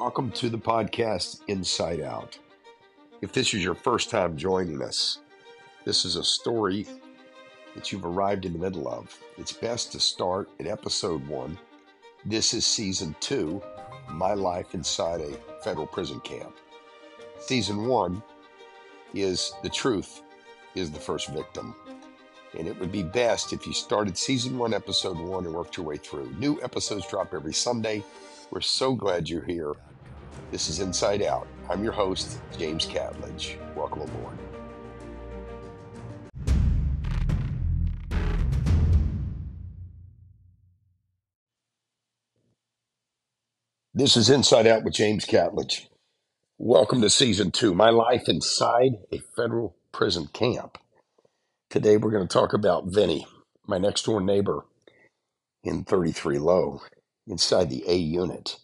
Welcome to the podcast Inside Out. If this is your first time joining us, this is a story that you've arrived in the middle of. It's best to start at episode one. This is season two My Life Inside a Federal Prison Camp. Season one is The Truth is the First Victim. And it would be best if you started season one, episode one, and worked your way through. New episodes drop every Sunday. We're so glad you're here. This is Inside Out. I'm your host, James Catledge. Welcome aboard. This is Inside Out with James Catledge. Welcome to season two My Life Inside a Federal Prison Camp. Today we're going to talk about Vinny, my next door neighbor in 33 Low, inside the A unit.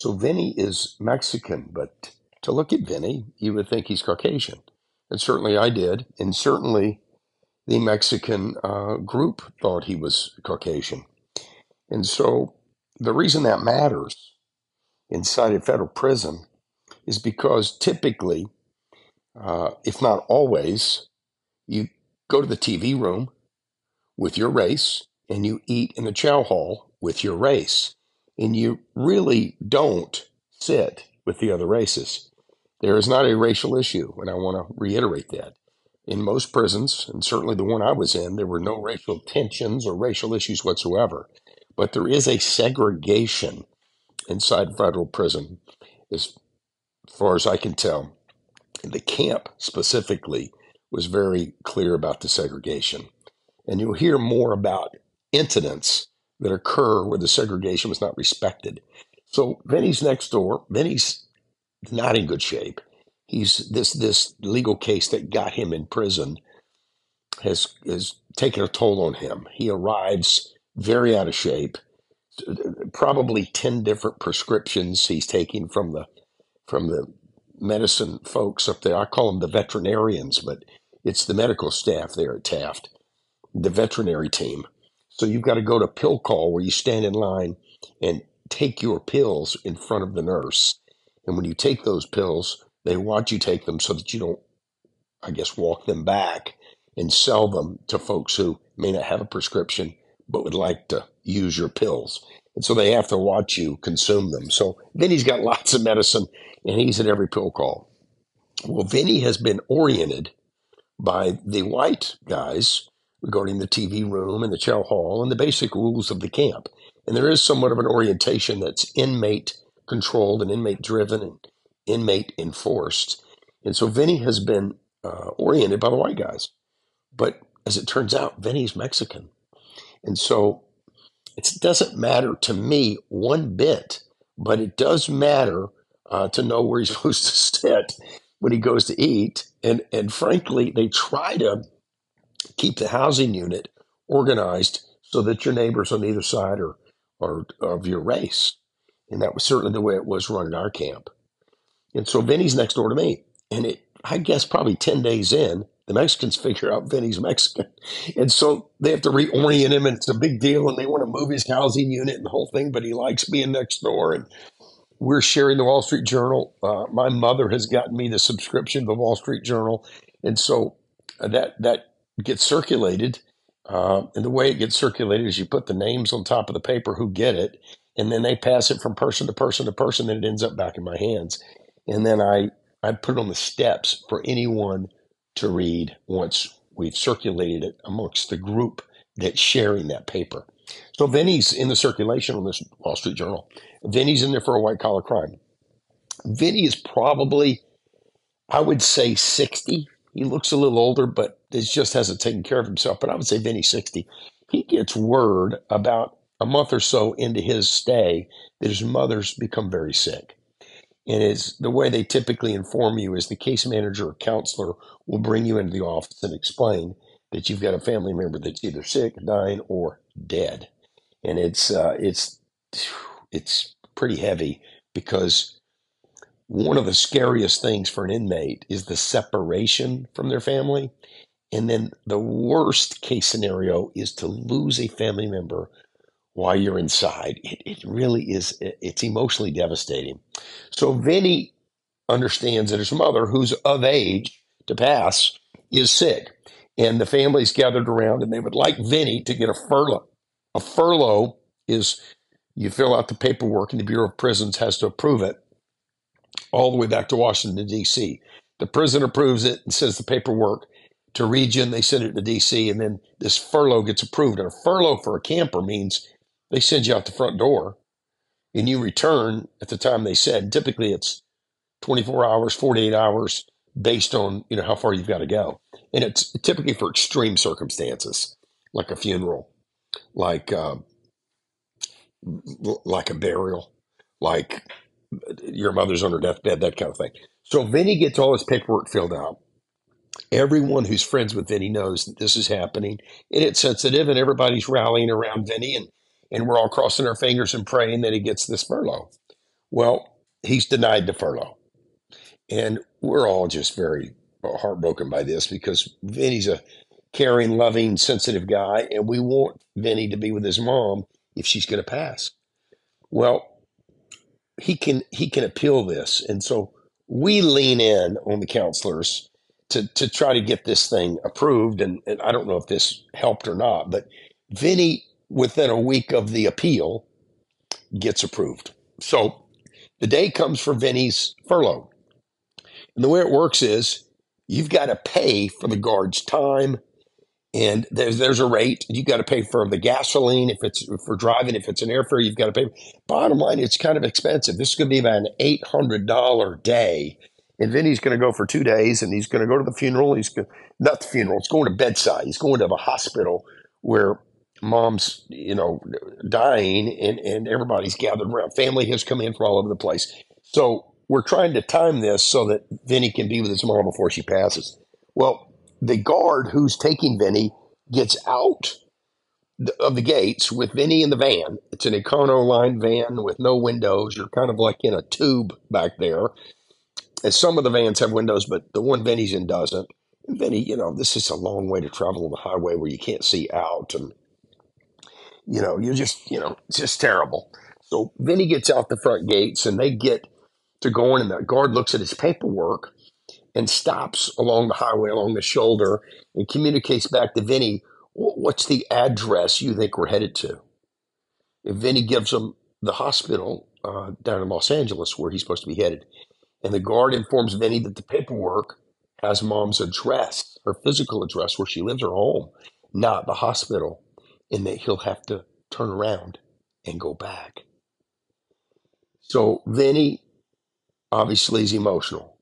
So Vinny is Mexican, but to look at Vinny, you would think he's Caucasian. And certainly I did. And certainly the Mexican uh, group thought he was Caucasian. And so the reason that matters inside a federal prison is because typically, uh, if not always, you go to the TV room with your race and you eat in the chow hall with your race. And you really don't sit with the other races. There is not a racial issue, and I want to reiterate that. In most prisons, and certainly the one I was in, there were no racial tensions or racial issues whatsoever. But there is a segregation inside federal prison, as far as I can tell. The camp specifically was very clear about the segregation. And you'll hear more about incidents that occur where the segregation was not respected. So Vinny's next door. Vinny's not in good shape. He's this this legal case that got him in prison has has taken a toll on him. He arrives very out of shape. Probably ten different prescriptions he's taking from the from the medicine folks up there. I call them the veterinarians, but it's the medical staff there at Taft, the veterinary team. So you've got to go to pill call where you stand in line and take your pills in front of the nurse. And when you take those pills, they want you take them so that you don't, I guess, walk them back and sell them to folks who may not have a prescription but would like to use your pills. And so they have to watch you consume them. So Vinny's got lots of medicine and he's at every pill call. Well, Vinny has been oriented by the white guys regarding the TV room and the chow hall and the basic rules of the camp. And there is somewhat of an orientation that's inmate controlled and inmate driven and inmate enforced. And so Vinny has been uh, oriented by the white guys. But as it turns out, Vinny's Mexican. And so it doesn't matter to me one bit, but it does matter uh, to know where he's supposed to sit when he goes to eat. And and frankly, they try to keep the housing unit organized so that your neighbors on either side are, are of your race. And that was certainly the way it was run in our camp. And so Vinny's next door to me. And it, I guess probably 10 days in, the Mexicans figure out Vinny's Mexican. And so they have to reorient him, and it's a big deal. And they want to move his housing unit and the whole thing, but he likes being next door. And we're sharing the Wall Street Journal. Uh, my mother has gotten me the subscription to the Wall Street Journal, and so uh, that that gets circulated. Uh, and the way it gets circulated is you put the names on top of the paper who get it, and then they pass it from person to person to person. Then it ends up back in my hands, and then I I put it on the steps for anyone to read once we've circulated it amongst the group that's sharing that paper. So Vinny's in the circulation on this Wall Street Journal. Vinny's in there for a white collar crime. Vinny is probably, I would say, 60. He looks a little older, but it just hasn't taken care of himself. But I would say Vinny's 60. He gets word about a month or so into his stay that his mother's become very sick. And it's the way they typically inform you is the case manager or counselor will bring you into the office and explain that you've got a family member that's either sick, dying, or dead. And it's uh, it's it's pretty heavy because one of the scariest things for an inmate is the separation from their family. And then the worst case scenario is to lose a family member while you're inside. It, it really is, it's emotionally devastating. So Vinny understands that his mother, who's of age to pass, is sick. And the family's gathered around and they would like Vinny to get a furlough. A furlough is you fill out the paperwork and the Bureau of Prisons has to approve it all the way back to Washington, D.C. The prison approves it and says the paperwork to region, they send it to D.C., and then this furlough gets approved. And a furlough for a camper means they send you out the front door and you return at the time they said. Typically, it's 24 hours, 48 hours, based on you know how far you've got to go. And it's typically for extreme circumstances, like a funeral, like uh, like a burial, like your mother's on her deathbed, that kind of thing. So Vinny gets all his paperwork filled out. Everyone who's friends with Vinny knows that this is happening, and it's sensitive, and everybody's rallying around Vinny, and and we're all crossing our fingers and praying that he gets this furlough. Well, he's denied the furlough, and we're all just very heartbroken by this because Vinny's a caring, loving, sensitive guy, and we want Vinny to be with his mom if she's going to pass. Well, he can he can appeal this, and so we lean in on the counselors to to try to get this thing approved. And, and I don't know if this helped or not, but Vinny, within a week of the appeal, gets approved. So the day comes for Vinny's furlough, and the way it works is you've got to pay for the guard's time, and there's there's a rate. you've got to pay for the gasoline if it's for driving. If it's an airfare, you've got to pay. Bottom line, it's kind of expensive. This is going to be about an eight hundred dollar day, and Vinny's going to go for two days, and he's going to go to the funeral. He's going, not the funeral. It's going to bedside. He's going to the hospital where mom's you know dying, and and everybody's gathered around. Family has come in from all over the place. So we're trying to time this so that Vinny can be with his mom before she passes. Well, the guard who's taking Vinny gets out of the gates with Vinny in the van. It's an Econoline van with no windows. You're kind of like in a tube back there. And some of the vans have windows, but the one Vinny's in doesn't. And Vinny, you know, this is a long way to travel on the highway where you can't see out. And, you know, you're just, you know, it's just terrible. So Vinny gets out the front gates and they get to going, and the guard looks at his paperwork and stops along the highway, along the shoulder, and communicates back to Vinny, what's the address you think we're headed to? And Vinny gives him the hospital uh, down in Los Angeles where he's supposed to be headed. And the guard informs Vinny that the paperwork has mom's address, her physical address where she lives, her home, not the hospital, and that he'll have to turn around and go back. So Vinny obviously is emotional.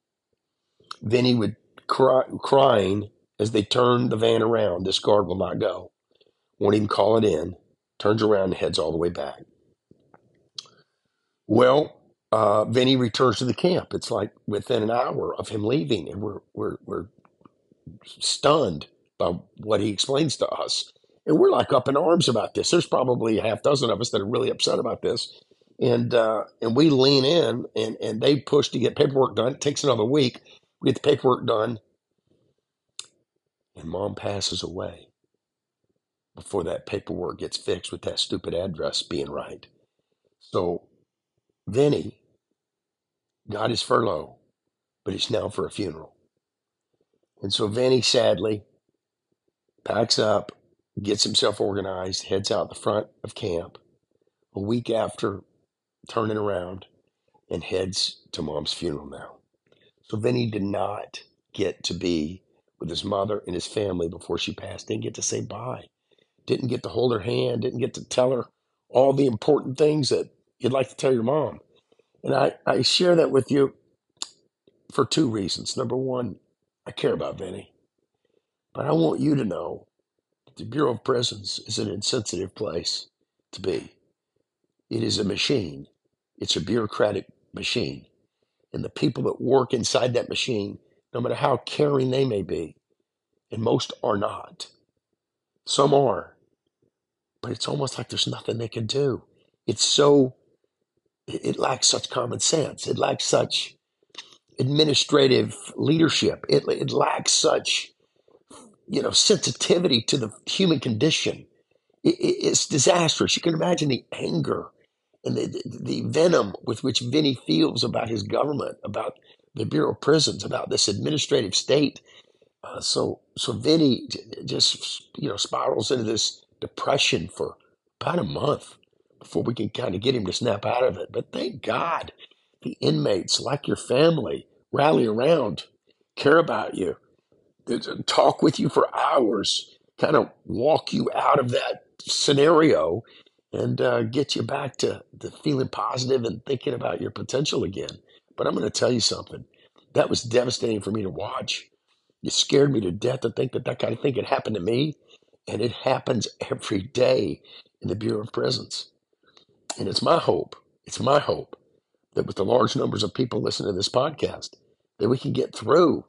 Vinny would cry, crying as they turn the van around. This guard will not go. Won't even call it in. Turns around and heads all the way back. Well, uh, Vinny returns to the camp. It's like within an hour of him leaving, and we're we're we're stunned by what he explains to us, and we're like up in arms about this. There's probably a half dozen of us that are really upset about this, and uh, and we lean in, and and they push to get paperwork done. It takes another week. We get the paperwork done, and mom passes away before that paperwork gets fixed with that stupid address being right. So Vinny got his furlough, but it's now for a funeral. And so Vinny sadly packs up, gets himself organized, heads out the front of camp a week after turning around and heads to mom's funeral now. So Vinny did not get to be with his mother and his family before she passed. Didn't get to say bye. Didn't get to hold her hand. Didn't get to tell her all the important things that you'd like to tell your mom. And I, I share that with you for two reasons. Number one, I care about Vinny. But I want you to know that the Bureau of Prisons is an insensitive place to be. It is a machine. It's a bureaucratic machine and the people that work inside that machine, no matter how caring they may be, and most are not. Some are, but it's almost like there's nothing they can do. It's so, it, it lacks such common sense. It lacks such administrative leadership. It, it lacks such, you know, sensitivity to the human condition. It, it's disastrous. You can imagine the anger and the, the, the venom with which Vinny feels about his government, about the Bureau of Prisons, about this administrative state. Uh, so, so Vinny just you know spirals into this depression for about a month before we can kind of get him to snap out of it. But thank God, the inmates, like your family, rally around, care about you, talk with you for hours, kind of walk you out of that scenario and uh, get you back to, to feeling positive and thinking about your potential again. But I'm going to tell you something. That was devastating for me to watch. It scared me to death to think that that kind of thing could happen to me. And it happens every day in the Bureau of Prisons. And it's my hope, it's my hope that with the large numbers of people listening to this podcast, that we can get through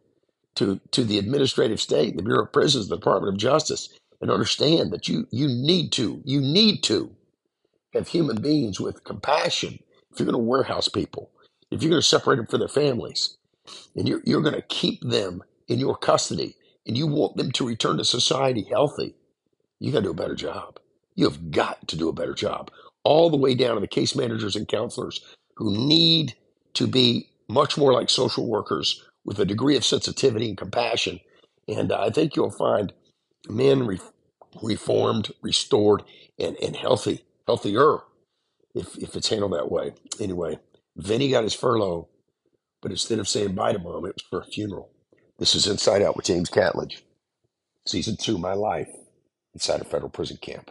to, to the administrative state, the Bureau of Prisons, the Department of Justice, and understand that you you need to, you need to have human beings with compassion if you're going to warehouse people, if you're going to separate them from their families, and you're, you're going to keep them in your custody, and you want them to return to society healthy, you got to do a better job. You have got to do a better job, all the way down to the case managers and counselors who need to be much more like social workers with a degree of sensitivity and compassion. And I think you'll find men re- reformed, restored, and, and healthy healthier if, if it's handled that way. Anyway, Vinny got his furlough, but instead of saying bye to mom, it was for a funeral. This is Inside Out with James Catledge, Season 2, My Life Inside a Federal Prison Camp.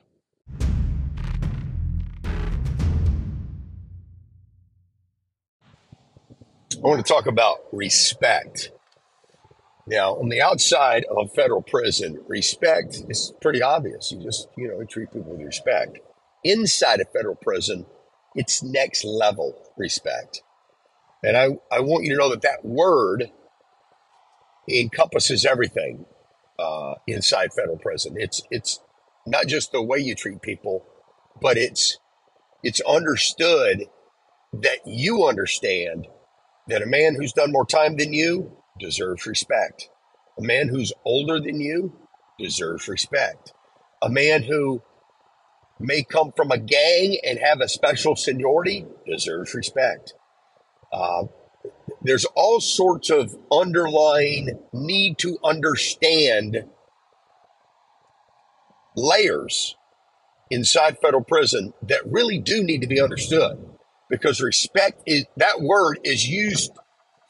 I want to talk about respect. Now, on the outside of a federal prison, respect is pretty obvious. You just, you know, treat people with respect inside a federal prison, it's next level respect. And I, I want you to know that that word encompasses everything uh, inside federal prison. It's it's not just the way you treat people, but it's it's understood that you understand that a man who's done more time than you deserves respect. A man who's older than you deserves respect. A man who may come from a gang and have a special seniority deserves respect. Uh, there's all sorts of underlying need to understand layers inside federal prison that really do need to be understood because respect is that word is used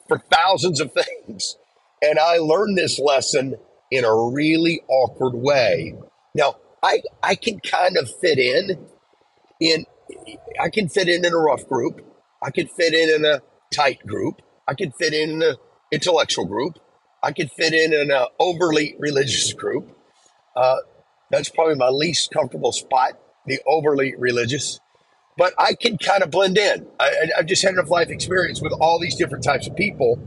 for thousands of things and i learned this lesson in a really awkward way now I I can kind of fit in in I can fit in in a rough group. I can fit in in a tight group. I can fit in in an intellectual group. I can fit in in an overly religious group. Uh, that's probably my least comfortable spot, the overly religious. But I can kind of blend in. I, I've just had enough life experience with all these different types of people.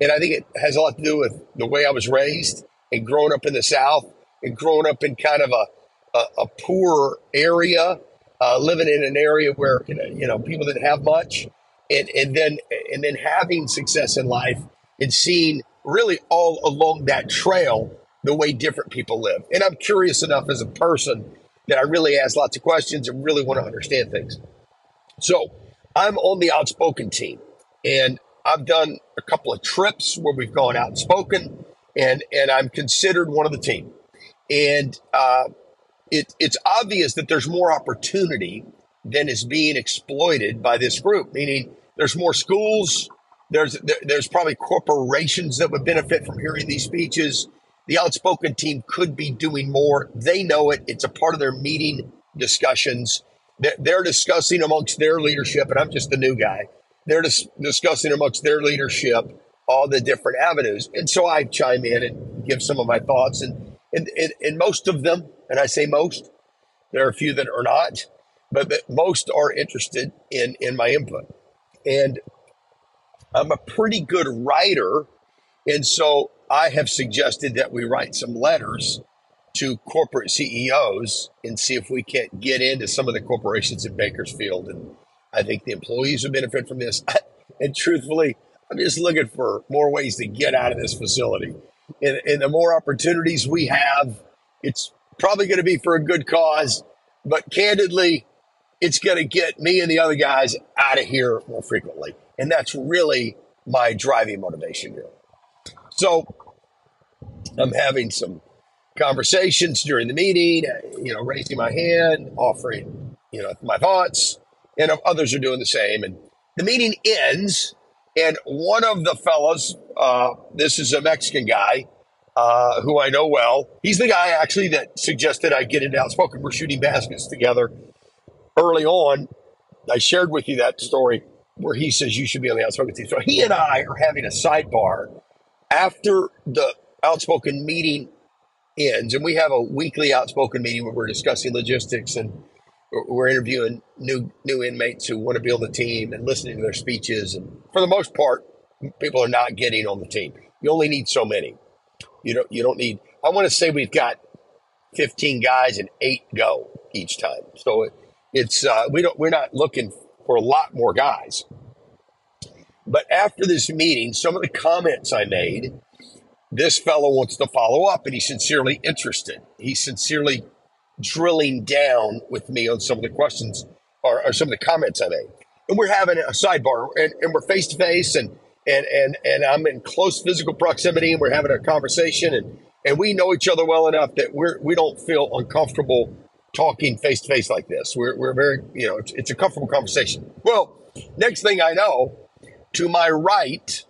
And I think it has a lot to do with the way I was raised and growing up in the South and growing up in kind of a a, a poor area, uh, living in an area where you know people didn't have much, and and then and then having success in life and seeing really all along that trail the way different people live. And I'm curious enough as a person that I really ask lots of questions and really want to understand things. So I'm on the outspoken team, and I've done a couple of trips where we've gone out and spoken, and and I'm considered one of the team. And uh, it, it's obvious that there's more opportunity than is being exploited by this group. Meaning, there's more schools. There's there, there's probably corporations that would benefit from hearing these speeches. The outspoken team could be doing more. They know it. It's a part of their meeting discussions. They're, discussing amongst their leadership, and I'm just the new guy. They're dis- discussing amongst their leadership all the different avenues, and so I chime in and give some of my thoughts. And and, and, and most of them and I say most, there are a few that are not, but most are interested in, in my input. And I'm a pretty good writer. And so I have suggested that we write some letters to corporate CEOs and see if we can't get into some of the corporations in Bakersfield. And I think the employees would benefit from this. and truthfully, I'm just looking for more ways to get out of this facility. And, and the more opportunities we have, it's probably going to be for a good cause. but candidly, it's going to get me and the other guys out of here more frequently. And that's really my driving motivation here. So I'm having some conversations during the meeting, you know, raising my hand, offering, you know, my thoughts, and others are doing the same. And the meeting ends, and one of the fellows, uh, this is a Mexican guy uh, who I know well. He's the guy actually that suggested I get into outspoken. We're shooting baskets together early on. I shared with you that story where he says you should be on the outspoken team. So he and I are having a sidebar after the outspoken meeting ends, and we have a weekly outspoken meeting where we're discussing logistics and we're interviewing new new inmates who want to on the team and listening to their speeches. And for the most part, people are not getting on the team. You only need so many. You don't you don't need. I want to say we've got 15 guys and eight go each time. So it, it's uh, we don't we're not looking for a lot more guys. But after this meeting, some of the comments I made, this fellow wants to follow up, and he's sincerely interested. He's sincerely drilling down with me on some of the questions or, or some of the comments I made. And we're having a sidebar, and, and we're face to face, and and and and I'm in close physical proximity, and we're having a conversation, and and we know each other well enough that we're we don't feel uncomfortable talking face to face like this. We're we're very you know it's, it's a comfortable conversation. Well, next thing I know, to my right,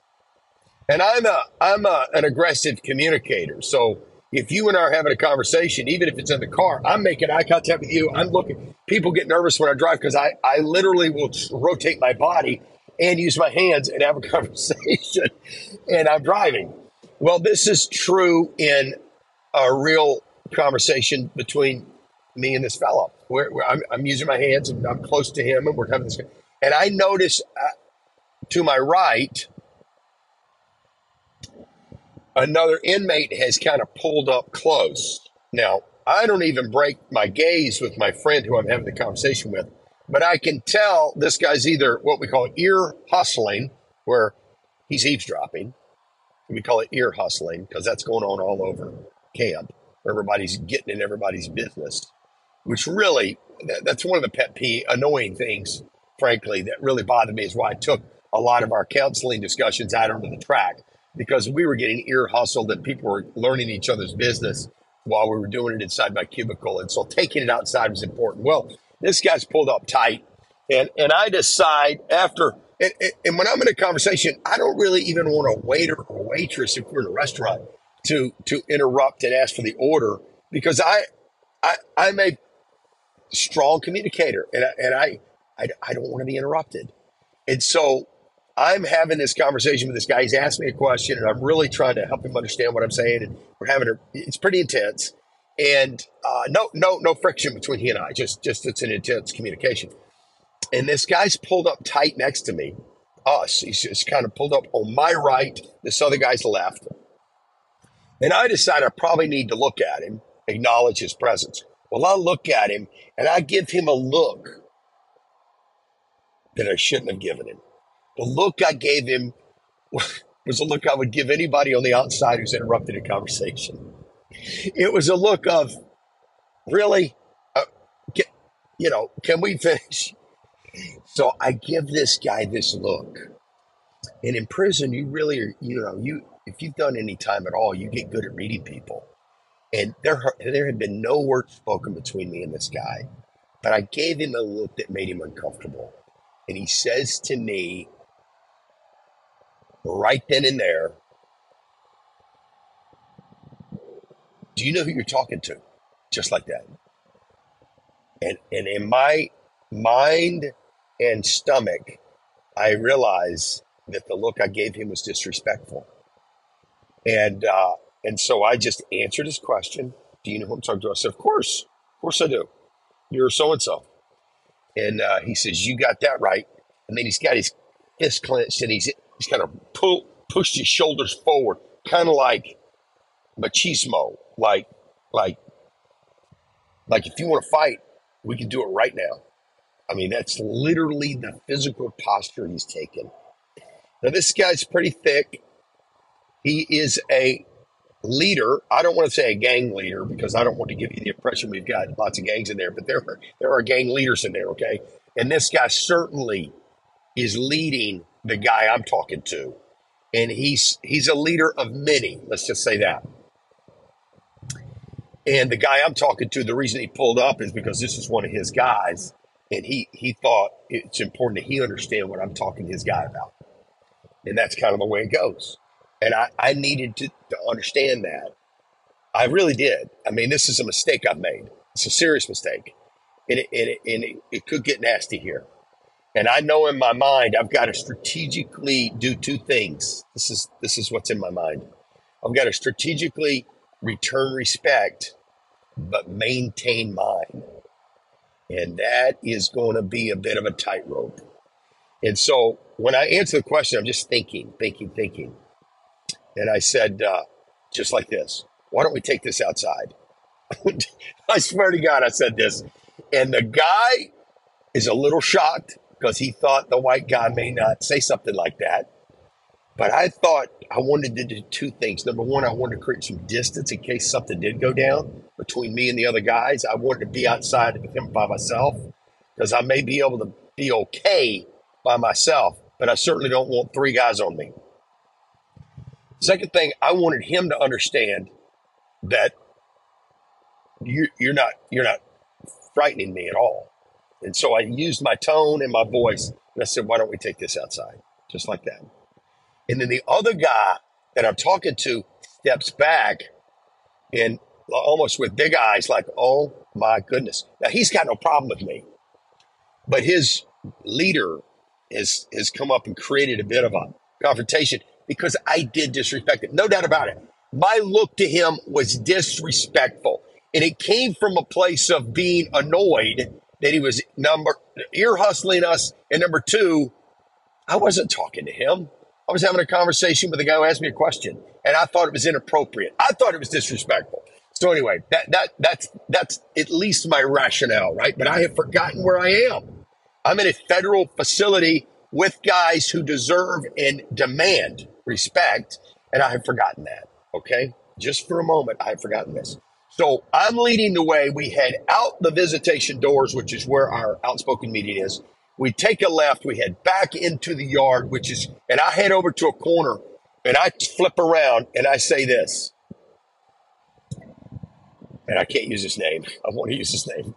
and I'm a I'm a, an aggressive communicator, so if you and I are having a conversation, even if it's in the car, I'm making eye contact with you. I'm looking. People get nervous when I drive because I, I literally will rotate my body and use my hands and have a conversation and I'm driving. Well, this is true in a real conversation between me and this fellow. Where, where I'm, I'm, using my hands and I'm close to him and we're having this. And I notice uh, to my right, another inmate has kind of pulled up close. Now, I don't even break my gaze with my friend who I'm having the conversation with but I can tell this guy's either what we call ear hustling, where he's eavesdropping. We call it ear hustling because that's going on all over camp. where Everybody's getting in everybody's business, which really, that's one of the pet peeve, annoying things, frankly, that really bothered me is why I took a lot of our counseling discussions out onto the track because we were getting ear hustled and people were learning each other's business while we were doing it inside my cubicle. And so taking it outside was important. Well, this guy's pulled up tight. And, and I decide after, and, and when I'm in a conversation, I don't really even want a waiter or waitress if we're in a restaurant to, to interrupt and ask for the order because I, I, I'm a strong communicator and I, and I, I, I don't want to be interrupted. And so I'm having this conversation with this guy. He's asked me a question, and I'm really trying to help him understand what I'm saying. And we're having a, it's pretty intense and uh, no no no friction between he and I. Just just it's an intense communication. And this guy's pulled up tight next to me, us. He's just kind of pulled up on my right. This other guy's left. And I decide I probably need to look at him, acknowledge his presence. Well, I look at him and I give him a look that I shouldn't have given him. The look I gave him was a look I would give anybody on the outside who's interrupted a conversation it was a look of really, uh, can, you know, can we finish? So I give this guy this look. And in prison, you really are, you know, you if you've done any time at all, you get good at reading people. And there, there had been no word spoken between me and this guy, but I gave him a look that made him uncomfortable. And he says to me, right then and there, Do you know who you're talking to? Just like that. And and in my mind and stomach, I realized that the look I gave him was disrespectful. And uh, and so I just answered his question. Do you know who I'm talking to? I said, Of course. Of course I do. You're so and so. And uh, he says, You got that right. And then he's got his fist clenched and he's he's kind of pull, pushed his shoulders forward, kind of like machismo, like, like, like if you want to fight, we can do it right now. I mean, that's literally the physical posture he's taken. Now, this guy's pretty thick. He is a leader. I don't want to say a gang leader because I don't want to give you the impression we've got lots of gangs in there, but there are, there are gang leaders in there, okay? And this guy certainly is leading the guy I'm talking to. And he's he's a leader of many, let's just say that. And the guy I'm talking to, the reason he pulled up is because this is one of his guys, and he he thought it's important that he understand what I'm talking to his guy about. And that's kind of the way it goes. And I, I needed to, to understand that. I really did. I mean, this is a mistake I've made. It's a serious mistake. And it, and it, and it, it could get nasty here. And I know in my mind I've got to strategically do two things. This is this is what's in my mind. I've got to strategically return respect, but maintain mine. And that is going to be a bit of a tightrope. And so when I answer the question, I'm just thinking, thinking, thinking. And I said, uh, just like this, why don't we take this outside? I swear to God, I said this. And the guy is a little shocked because he thought the white guy may not say something like that. But I thought I wanted to do two things. Number one, I wanted to create some distance in case something did go down between me and the other guys. I wanted to be outside with him by myself because I may be able to be okay by myself, but I certainly don't want three guys on me. Second thing, I wanted him to understand that you, you're not you're not frightening me at all. And so I used my tone and my voice, and I said, "Why don't we take this outside?" Just like that. And then the other guy that I'm talking to steps back and uh, almost with big eyes, like, "Oh my goodness!" Now he's got no problem with me, but his leader has has come up and created a bit of a confrontation because I did disrespect him. No doubt about it. My look to him was disrespectful. And it came from a place of being annoyed that he was number ear hustling us. And number two, I wasn't talking to him. I was having a conversation with a guy who asked me a question, and I thought it was inappropriate. I thought it was disrespectful. So anyway, that that that's that's at least my rationale, right? But I have forgotten where I am. I'm in a federal facility with guys who deserve and demand respect, and I have forgotten that. Okay, just for a moment, I have forgotten this. So I'm leading the way. We head out the visitation doors, which is where our outspoken meeting is. We take a left. We head back into the yard, which is, and I head over to a corner and I flip around and I say this. And I can't use his name. I want to use his name.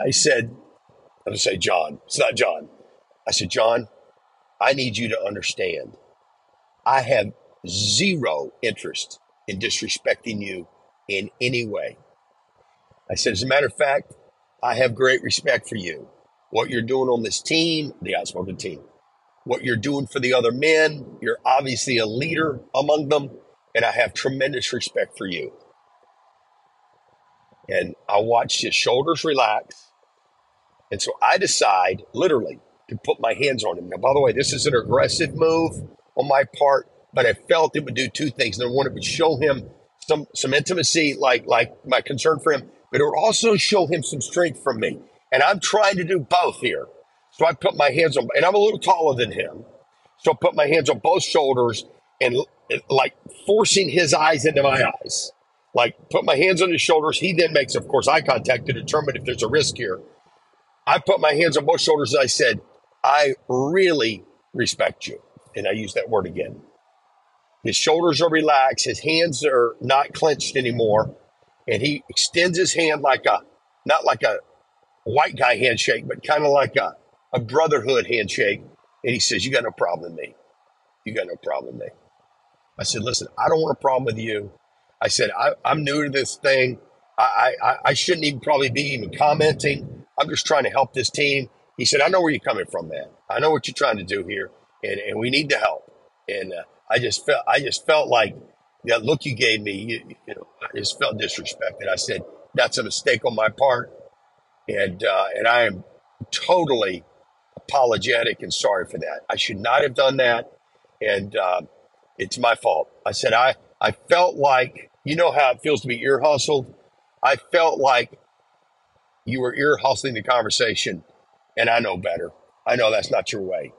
I said, I'm going to say John. It's not John. I said, John, I need you to understand I have zero interest in disrespecting you in any way. I said, as a matter of fact, I have great respect for you. What you're doing on this team, the outspoken team, what you're doing for the other men, you're obviously a leader among them, and I have tremendous respect for you. And I watched his shoulders relax. And so I decide, literally, to put my hands on him. Now, by the way, this is an aggressive move on my part, but I felt it would do two things. Number one, it would show him some some intimacy, like like my concern for him, but it would also show him some strength from me. And I'm trying to do both here. So I put my hands on, and I'm a little taller than him. So I put my hands on both shoulders and like forcing his eyes into my eyes. Like put my hands on his shoulders. He then makes, of course, eye contact to determine if there's a risk here. I put my hands on both shoulders. And I said, I really respect you and I use that word again. His shoulders are relaxed, his hands are not clenched anymore, and he extends his hand like a not like a white guy handshake, but kind of like a, a brotherhood handshake. And he says, You got no problem with me. You got no problem with me. I said, Listen, I don't want a problem with you. I said, I, am new to this thing. I, I, I shouldn't even probably be even commenting. I'm just trying to help this team. He said, I know where you're coming from, man. I know what you're trying to do here and, and we need the help. And uh, I just felt I just felt like that look you gave me, you, you, know, I just felt disrespected. I said that's a mistake on my part, and uh, and I am totally apologetic and sorry for that. I should not have done that, and uh, it's my fault. I said I I felt like you know how it feels to be ear hustled. I felt like you were ear hustling the conversation, and I know better. I know that's not your way.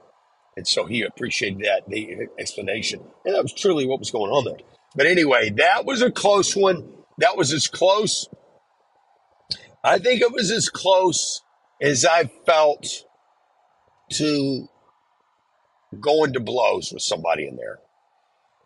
And so he appreciated that, the explanation. And that was truly what was going on there. But anyway, that was a close one. That was as close. I think it was as close as I felt to going to blows with somebody in there.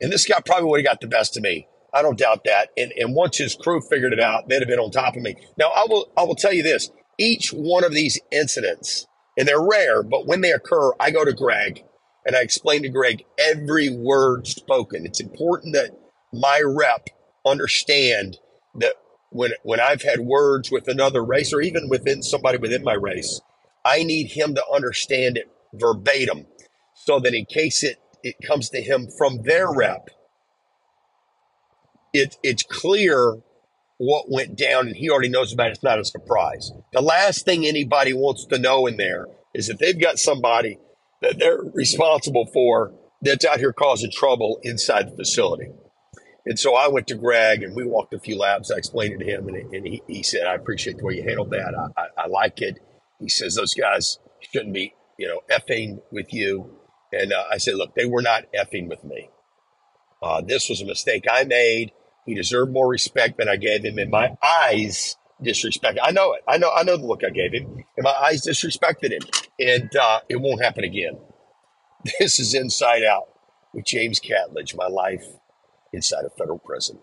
And this guy probably would have got the best of me. I don't doubt that. And, and once his crew figured it out, they'd have been on top of me. Now, I will, I will tell you this each one of these incidents, and they're rare, but when they occur, I go to Greg and I explain to Greg every word spoken. It's important that my rep understand that when, when I've had words with another race or even within somebody within my race, I need him to understand it verbatim so that in case it, it comes to him from their rep, it, it's clear what went down and he already knows about it. It's not a surprise. The last thing anybody wants to know in there is that they've got somebody that they're responsible for that's out here causing trouble inside the facility. And so I went to Greg and we walked a few laps. I explained it to him and, and he, he said, I appreciate the way you handled that. I, I, I like it. He says, those guys shouldn't be, you know, effing with you. And uh, I said, look, they were not effing with me. Uh, this was a mistake I made. He deserved more respect than I gave him. In my eyes, disrespect. I know it. I know. I know the look I gave him. And my eyes disrespected him, and uh, it won't happen again. This is Inside Out with James Catledge. My life inside a federal prison.